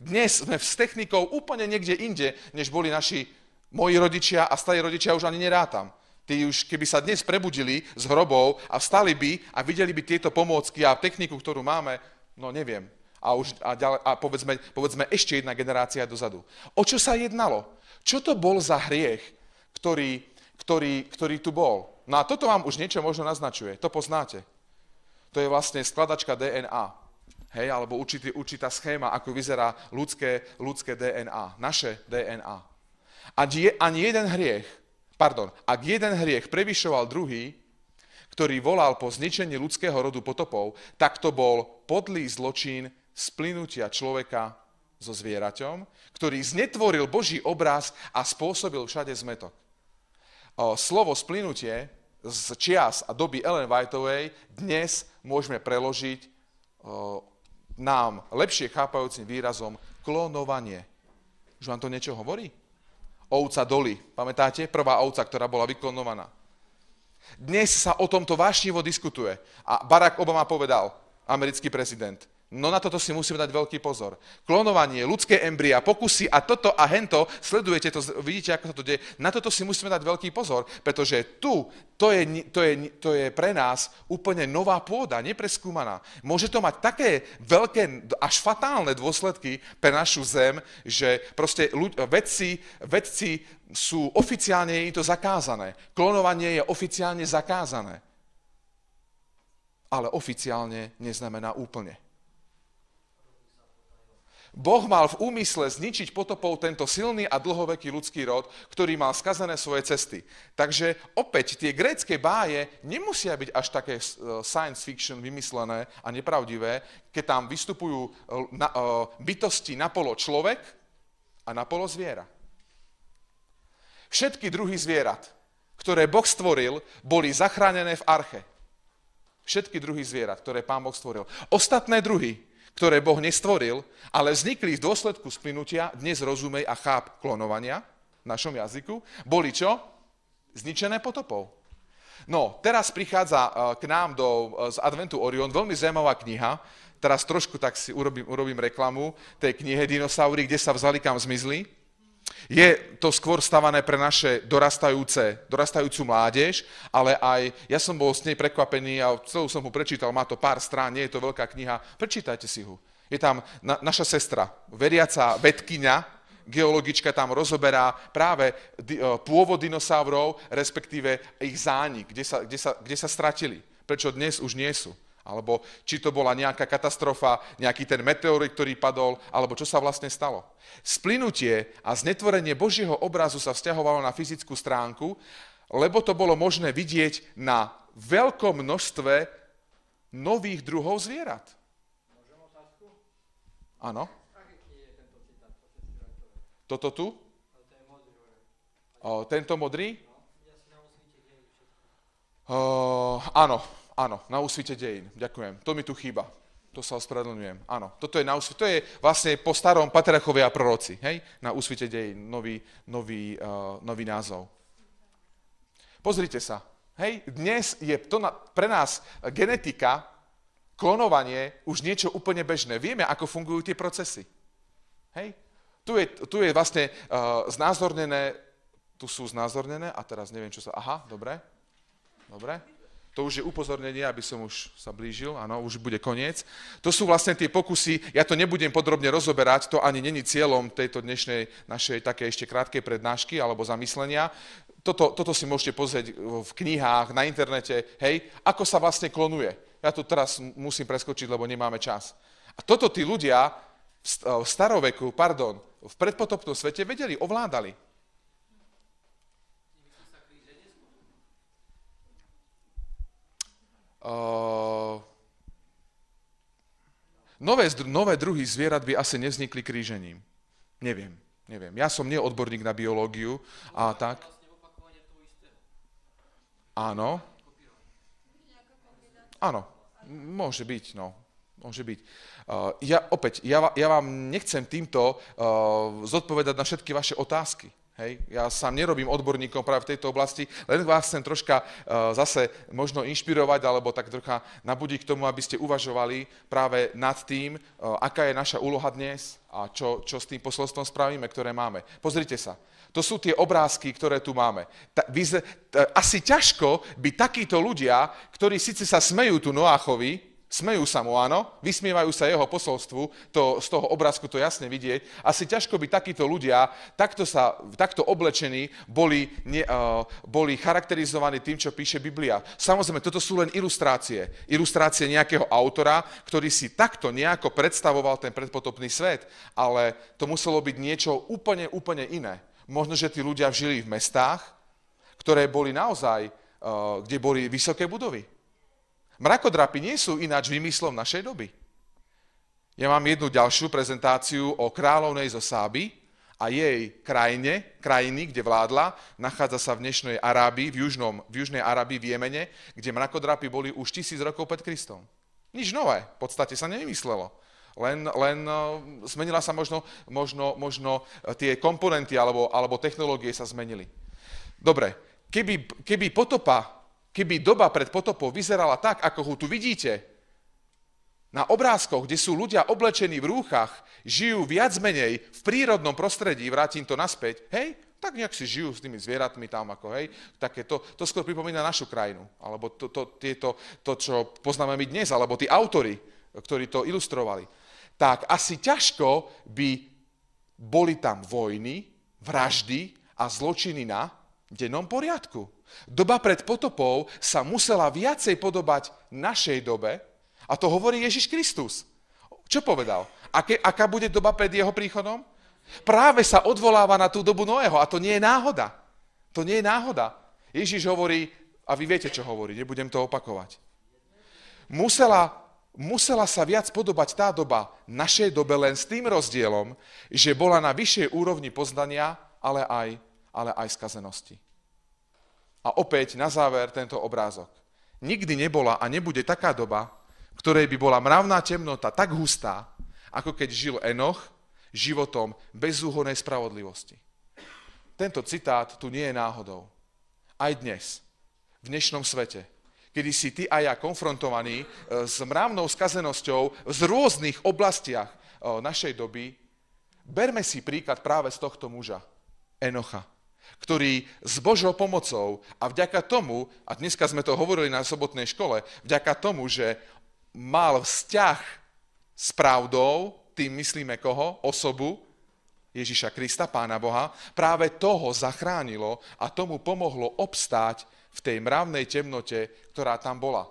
Dnes sme s technikou úplne niekde inde, než boli naši moji rodičia a starí rodičia už ani nerátam. Tí už, keby sa dnes prebudili z hrobov a vstali by a videli by tieto pomôcky a techniku, ktorú máme, no neviem. A, už, a, ďalej, a povedzme, povedzme ešte jedna generácia dozadu. O čo sa jednalo? Čo to bol za hriech, ktorý, ktorý, ktorý tu bol? No a toto vám už niečo možno naznačuje. To poznáte. To je vlastne skladačka DNA. Hej, alebo určitý, určitá schéma, ako vyzerá ľudské, ľudské DNA. Naše DNA. Ak ani jeden hriech, pardon, ak jeden hriech prevyšoval druhý, ktorý volal po zničení ľudského rodu potopov, tak to bol podlý zločin splynutia človeka so zvieraťom, ktorý znetvoril Boží obraz a spôsobil všade zmetok. Slovo splynutie z čias a doby Ellen Whiteovej dnes môžeme preložiť nám lepšie chápajúcim výrazom klonovanie. Už vám to niečo hovorí? ovca Dolly. Pamätáte? Prvá ovca, ktorá bola vyklonovaná. Dnes sa o tomto vášnivo diskutuje. A Barack Obama povedal, americký prezident, No na toto si musíme dať veľký pozor. Klonovanie, ľudské embria, pokusy a toto a hento, sledujete to, vidíte, ako sa to deje, na toto si musíme dať veľký pozor, pretože tu, to je, to je, to je pre nás úplne nová pôda, nepreskúmaná. Môže to mať také veľké, až fatálne dôsledky pre našu zem, že proste ľuď, vedci, vedci sú oficiálne je to zakázané. Klonovanie je oficiálne zakázané. Ale oficiálne neznamená úplne. Boh mal v úmysle zničiť potopou tento silný a dlhoveký ľudský rod, ktorý mal skazené svoje cesty. Takže opäť tie grécké báje nemusia byť až také eh, science fiction vymyslené a nepravdivé, keď tam vystupujú eh, na, uh, bytosti na polo človek a na polo zviera. Všetky druhy zvierat, ktoré Boh stvoril, boli zachránené v arche. Všetky druhy zvierat, ktoré Pán Boh stvoril. Ostatné druhy ktoré Boh nestvoril, ale vznikli v dôsledku splynutia, dnes rozumej a cháp klonovania v našom jazyku, boli čo? Zničené potopou. No, teraz prichádza e, k nám do, e, z Adventu Orion veľmi zaujímavá kniha, teraz trošku tak si urobím, urobím reklamu tej knihe Dinosaury, kde sa vzali, kam zmizli. Je to skôr stavané pre naše dorastajúce, dorastajúcu mládež, ale aj ja som bol s nej prekvapený a celú som ho prečítal, má to pár strán, nie je to veľká kniha, prečítajte si ho. Je tam na, naša sestra, veriaca vedkyňa, geologička tam rozoberá práve uh, pôvod dinosaurov, respektíve ich zánik, kde sa, kde, sa, kde sa stratili, prečo dnes už nie sú. Alebo či to bola nejaká katastrofa, nejaký ten meteorit, ktorý padol, alebo čo sa vlastne stalo. Splynutie a znetvorenie Božieho obrazu sa vzťahovalo na fyzickú stránku, lebo to bolo možné vidieť na veľkom množstve nových druhov zvierat. Áno. Toto tu? O, tento modrý? O, áno, áno, na úsvite dejín. Ďakujem. To mi tu chýba. To sa ospravedlňujem. Áno, toto je na úsvite, to je vlastne po starom Patrachovia proroci, hej? Na úsvite dejín, nový, nový, uh, nový názov. Pozrite sa, hej, dnes je to na, pre nás genetika klonovanie už niečo úplne bežné. Vieme, ako fungujú tie procesy. Hej? Tu je, tu je vlastne uh, znázornené, tu sú znázornené a teraz neviem, čo sa... Aha, dobre, dobre. To už je upozornenie, aby som už sa blížil, áno, už bude koniec. To sú vlastne tie pokusy, ja to nebudem podrobne rozoberať, to ani není cieľom tejto dnešnej našej také ešte krátkej prednášky alebo zamyslenia. Toto, toto si môžete pozrieť v knihách, na internete, hej, ako sa vlastne klonuje ja tu teraz musím preskočiť, lebo nemáme čas. A toto tí ľudia v staroveku, pardon, v predpotopnom svete vedeli, ovládali. Nové, nové druhy zvierat by asi nevznikli krížením. Neviem, neviem. Ja som nie odborník na biológiu a tak. Áno. Áno, môže byť, no. Môže byť. Ja opäť, ja, ja vám nechcem týmto uh, zodpovedať na všetky vaše otázky. Hej? Ja sám nerobím odborníkom práve v tejto oblasti, len vás chcem troška uh, zase možno inšpirovať, alebo tak trocha nabudiť k tomu, aby ste uvažovali práve nad tým, uh, aká je naša úloha dnes a čo, čo s tým posolstvom spravíme, ktoré máme. Pozrite sa. To sú tie obrázky, ktoré tu máme. Ta, vyze, ta, asi ťažko by takíto ľudia, ktorí síce sa smejú tu Noáchovi, smejú sa mu, áno, vysmievajú sa jeho posolstvu, to, z toho obrázku to jasne vidieť, asi ťažko by takíto ľudia, takto, sa, takto oblečení, boli, ne, uh, boli charakterizovaní tým, čo píše Biblia. Samozrejme, toto sú len ilustrácie. Ilustrácie nejakého autora, ktorý si takto nejako predstavoval ten predpotopný svet, ale to muselo byť niečo úplne, úplne iné. Možno, že tí ľudia žili v mestách, ktoré boli naozaj, eh, kde boli vysoké budovy. Mrakodrapy nie sú ináč vymyslom našej doby. Ja mám jednu ďalšiu prezentáciu o kráľovnej zo Sáby a jej krajine, krajiny, kde vládla, nachádza sa v dnešnej Arábii, v, južnom, v južnej Arábii, v Jemene, kde mrakodrapy boli už tisíc rokov pred Kristom. Nič nové, v podstate sa nevymyslelo. Len, len eh, zmenila sa možno, možno, možno eh, tie komponenty alebo, alebo technológie sa zmenili. Dobre, keby, keby potopa, keby doba pred potopou vyzerala tak, ako ho tu vidíte, na obrázkoch, kde sú ľudia oblečení v rúchach, žijú viac menej v prírodnom prostredí, vrátim to naspäť, hej, tak nejak si žijú s tými zvieratmi tam, ako hej, také to, to skôr pripomína našu krajinu, alebo to, to, tieto, to, čo poznáme my dnes, alebo tí autory, ktorí to ilustrovali. Tak asi ťažko by boli tam vojny, vraždy a zločiny na dennom poriadku. Doba pred potopou sa musela viacej podobať našej dobe a to hovorí Ježiš Kristus. Čo povedal? Aké, aká bude doba pred jeho príchodom? Práve sa odvoláva na tú dobu Noého a to nie je náhoda. To nie je náhoda. Ježiš hovorí, a vy viete, čo hovorí, nebudem to opakovať. Musela musela sa viac podobať tá doba našej dobe len s tým rozdielom, že bola na vyššej úrovni poznania, ale aj, ale aj skazenosti. A opäť na záver tento obrázok. Nikdy nebola a nebude taká doba, ktorej by bola mravná temnota tak hustá, ako keď žil Enoch životom bezúhonej spravodlivosti. Tento citát tu nie je náhodou. Aj dnes, v dnešnom svete, kedy si ty a ja konfrontovaní e, s mravnou skazenosťou z rôznych oblastiach e, našej doby, berme si príklad práve z tohto muža, Enocha, ktorý s Božou pomocou a vďaka tomu, a dneska sme to hovorili na sobotnej škole, vďaka tomu, že mal vzťah s pravdou, tým myslíme koho? Osobu Ježiša Krista, Pána Boha, práve toho zachránilo a tomu pomohlo obstáť v tej mravnej temnote, ktorá tam bola.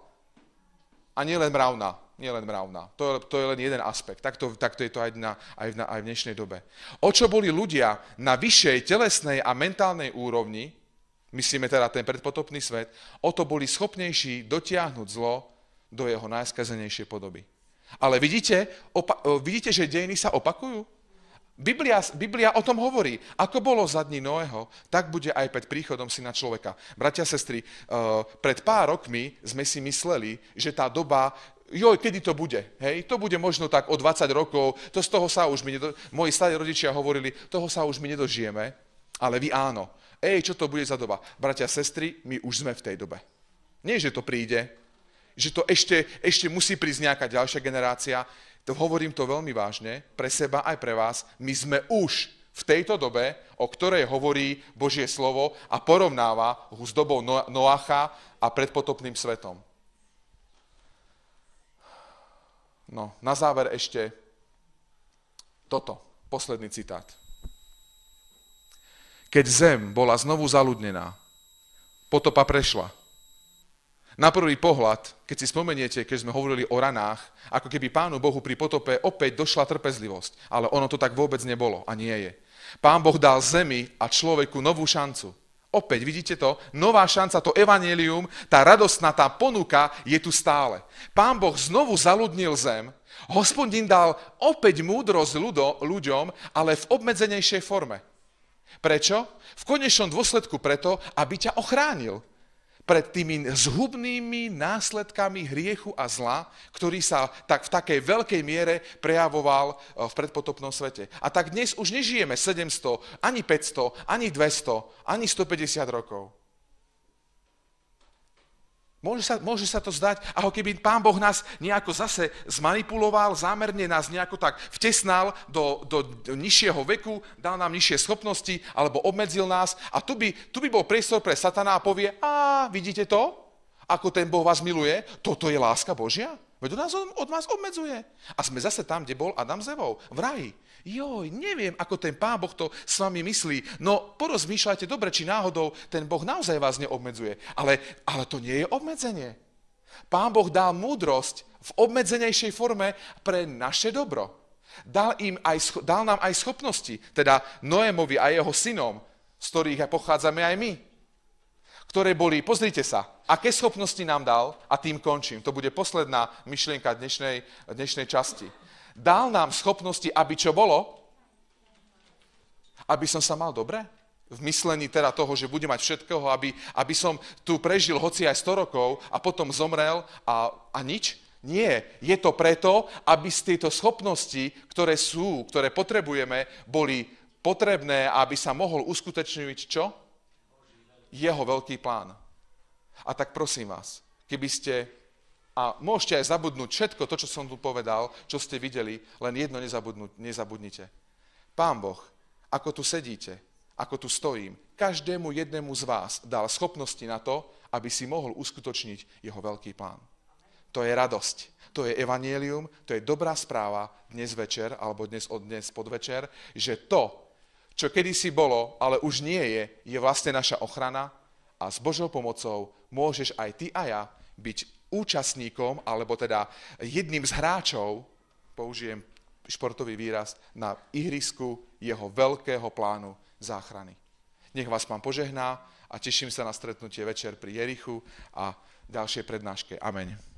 A nie len mravná, nie len mravná. To je, to je len jeden aspekt. Takto, takto je to aj, na, aj, na, aj v dnešnej dobe. O čo boli ľudia na vyššej telesnej a mentálnej úrovni, myslíme teda ten predpotopný svet, o to boli schopnejší dotiahnuť zlo do jeho najskazenejšej podoby. Ale vidíte, opa- vidíte, že dejiny sa opakujú? Biblia, Biblia o tom hovorí. Ako bolo za dní Noého, tak bude aj pred príchodom syna človeka. Bratia, sestry, uh, pred pár rokmi sme si mysleli, že tá doba joj, kedy to bude, hej, to bude možno tak o 20 rokov, to z toho sa už my, nedo... moji starí rodičia hovorili, toho sa už my nedožijeme, ale vy áno. Ej, čo to bude za doba? Bratia, sestry, my už sme v tej dobe. Nie, že to príde, že to ešte, ešte musí prísť nejaká ďalšia generácia. To hovorím to veľmi vážne, pre seba aj pre vás. My sme už v tejto dobe, o ktorej hovorí Božie slovo a porovnáva ho s dobou Noacha a predpotopným svetom. No, na záver ešte toto, posledný citát. Keď zem bola znovu zaludnená, potopa prešla. Na prvý pohľad, keď si spomeniete, keď sme hovorili o ranách, ako keby Pánu Bohu pri potope opäť došla trpezlivosť, ale ono to tak vôbec nebolo a nie je. Pán Boh dal zemi a človeku novú šancu. Opäť, vidíte to? Nová šanca, to evanelium, tá radostná, tá ponuka je tu stále. Pán Boh znovu zaludnil zem, hospodin dal opäť múdrosť ľudo, ľuďom, ale v obmedzenejšej forme. Prečo? V konečnom dôsledku preto, aby ťa ochránil pred tými zhubnými následkami hriechu a zla, ktorý sa tak v takej veľkej miere prejavoval eh, v predpotopnom svete. A tak dnes už nežijeme 700, ani 500, ani 200, ani 150 rokov. Môže sa, môže sa to zdať, ako keby pán Boh nás nejako zase zmanipuloval, zámerne nás nejako tak vtesnal do, do, do nižšieho veku, dal nám nižšie schopnosti, alebo obmedzil nás. A tu by, tu by bol priestor pre satana a povie, a vidíte to, ako ten Boh vás miluje? Toto je láska Božia? Veď nás od vás obmedzuje. A sme zase tam, kde bol Adam s Evou, v raji. Joj, neviem, ako ten Pán Boh to s vami myslí. No, porozmýšľajte dobre, či náhodou ten Boh naozaj vás neobmedzuje. Ale, ale to nie je obmedzenie. Pán Boh dal múdrosť v obmedzenejšej forme pre naše dobro. Dal, im aj, dal nám aj schopnosti, teda Noémovi a jeho synom, z ktorých pochádzame aj my ktoré boli, pozrite sa, aké schopnosti nám dal, a tým končím, to bude posledná myšlienka dnešnej, dnešnej časti. Dal nám schopnosti, aby čo bolo? Aby som sa mal dobre? V myslení teda toho, že budem mať všetkého, aby, aby som tu prežil hoci aj 100 rokov a potom zomrel a, a nič? Nie, je to preto, aby z tieto schopnosti, ktoré sú, ktoré potrebujeme, boli potrebné, aby sa mohol uskutočniť čo? jeho veľký plán. A tak prosím vás, keby ste, a môžete aj zabudnúť všetko to, čo som tu povedal, čo ste videli, len jedno nezabudnite. Pán Boh, ako tu sedíte, ako tu stojím, každému jednému z vás dal schopnosti na to, aby si mohol uskutočniť jeho veľký plán. To je radosť, to je evanielium, to je dobrá správa dnes večer, alebo dnes od dnes podvečer, že to, čo kedysi bolo, ale už nie je, je vlastne naša ochrana a s Božou pomocou môžeš aj ty a ja byť účastníkom, alebo teda jedným z hráčov, použijem športový výraz, na ihrisku jeho veľkého plánu záchrany. Nech vás pán požehná a teším sa na stretnutie večer pri Jerichu a ďalšej prednáške. Amen.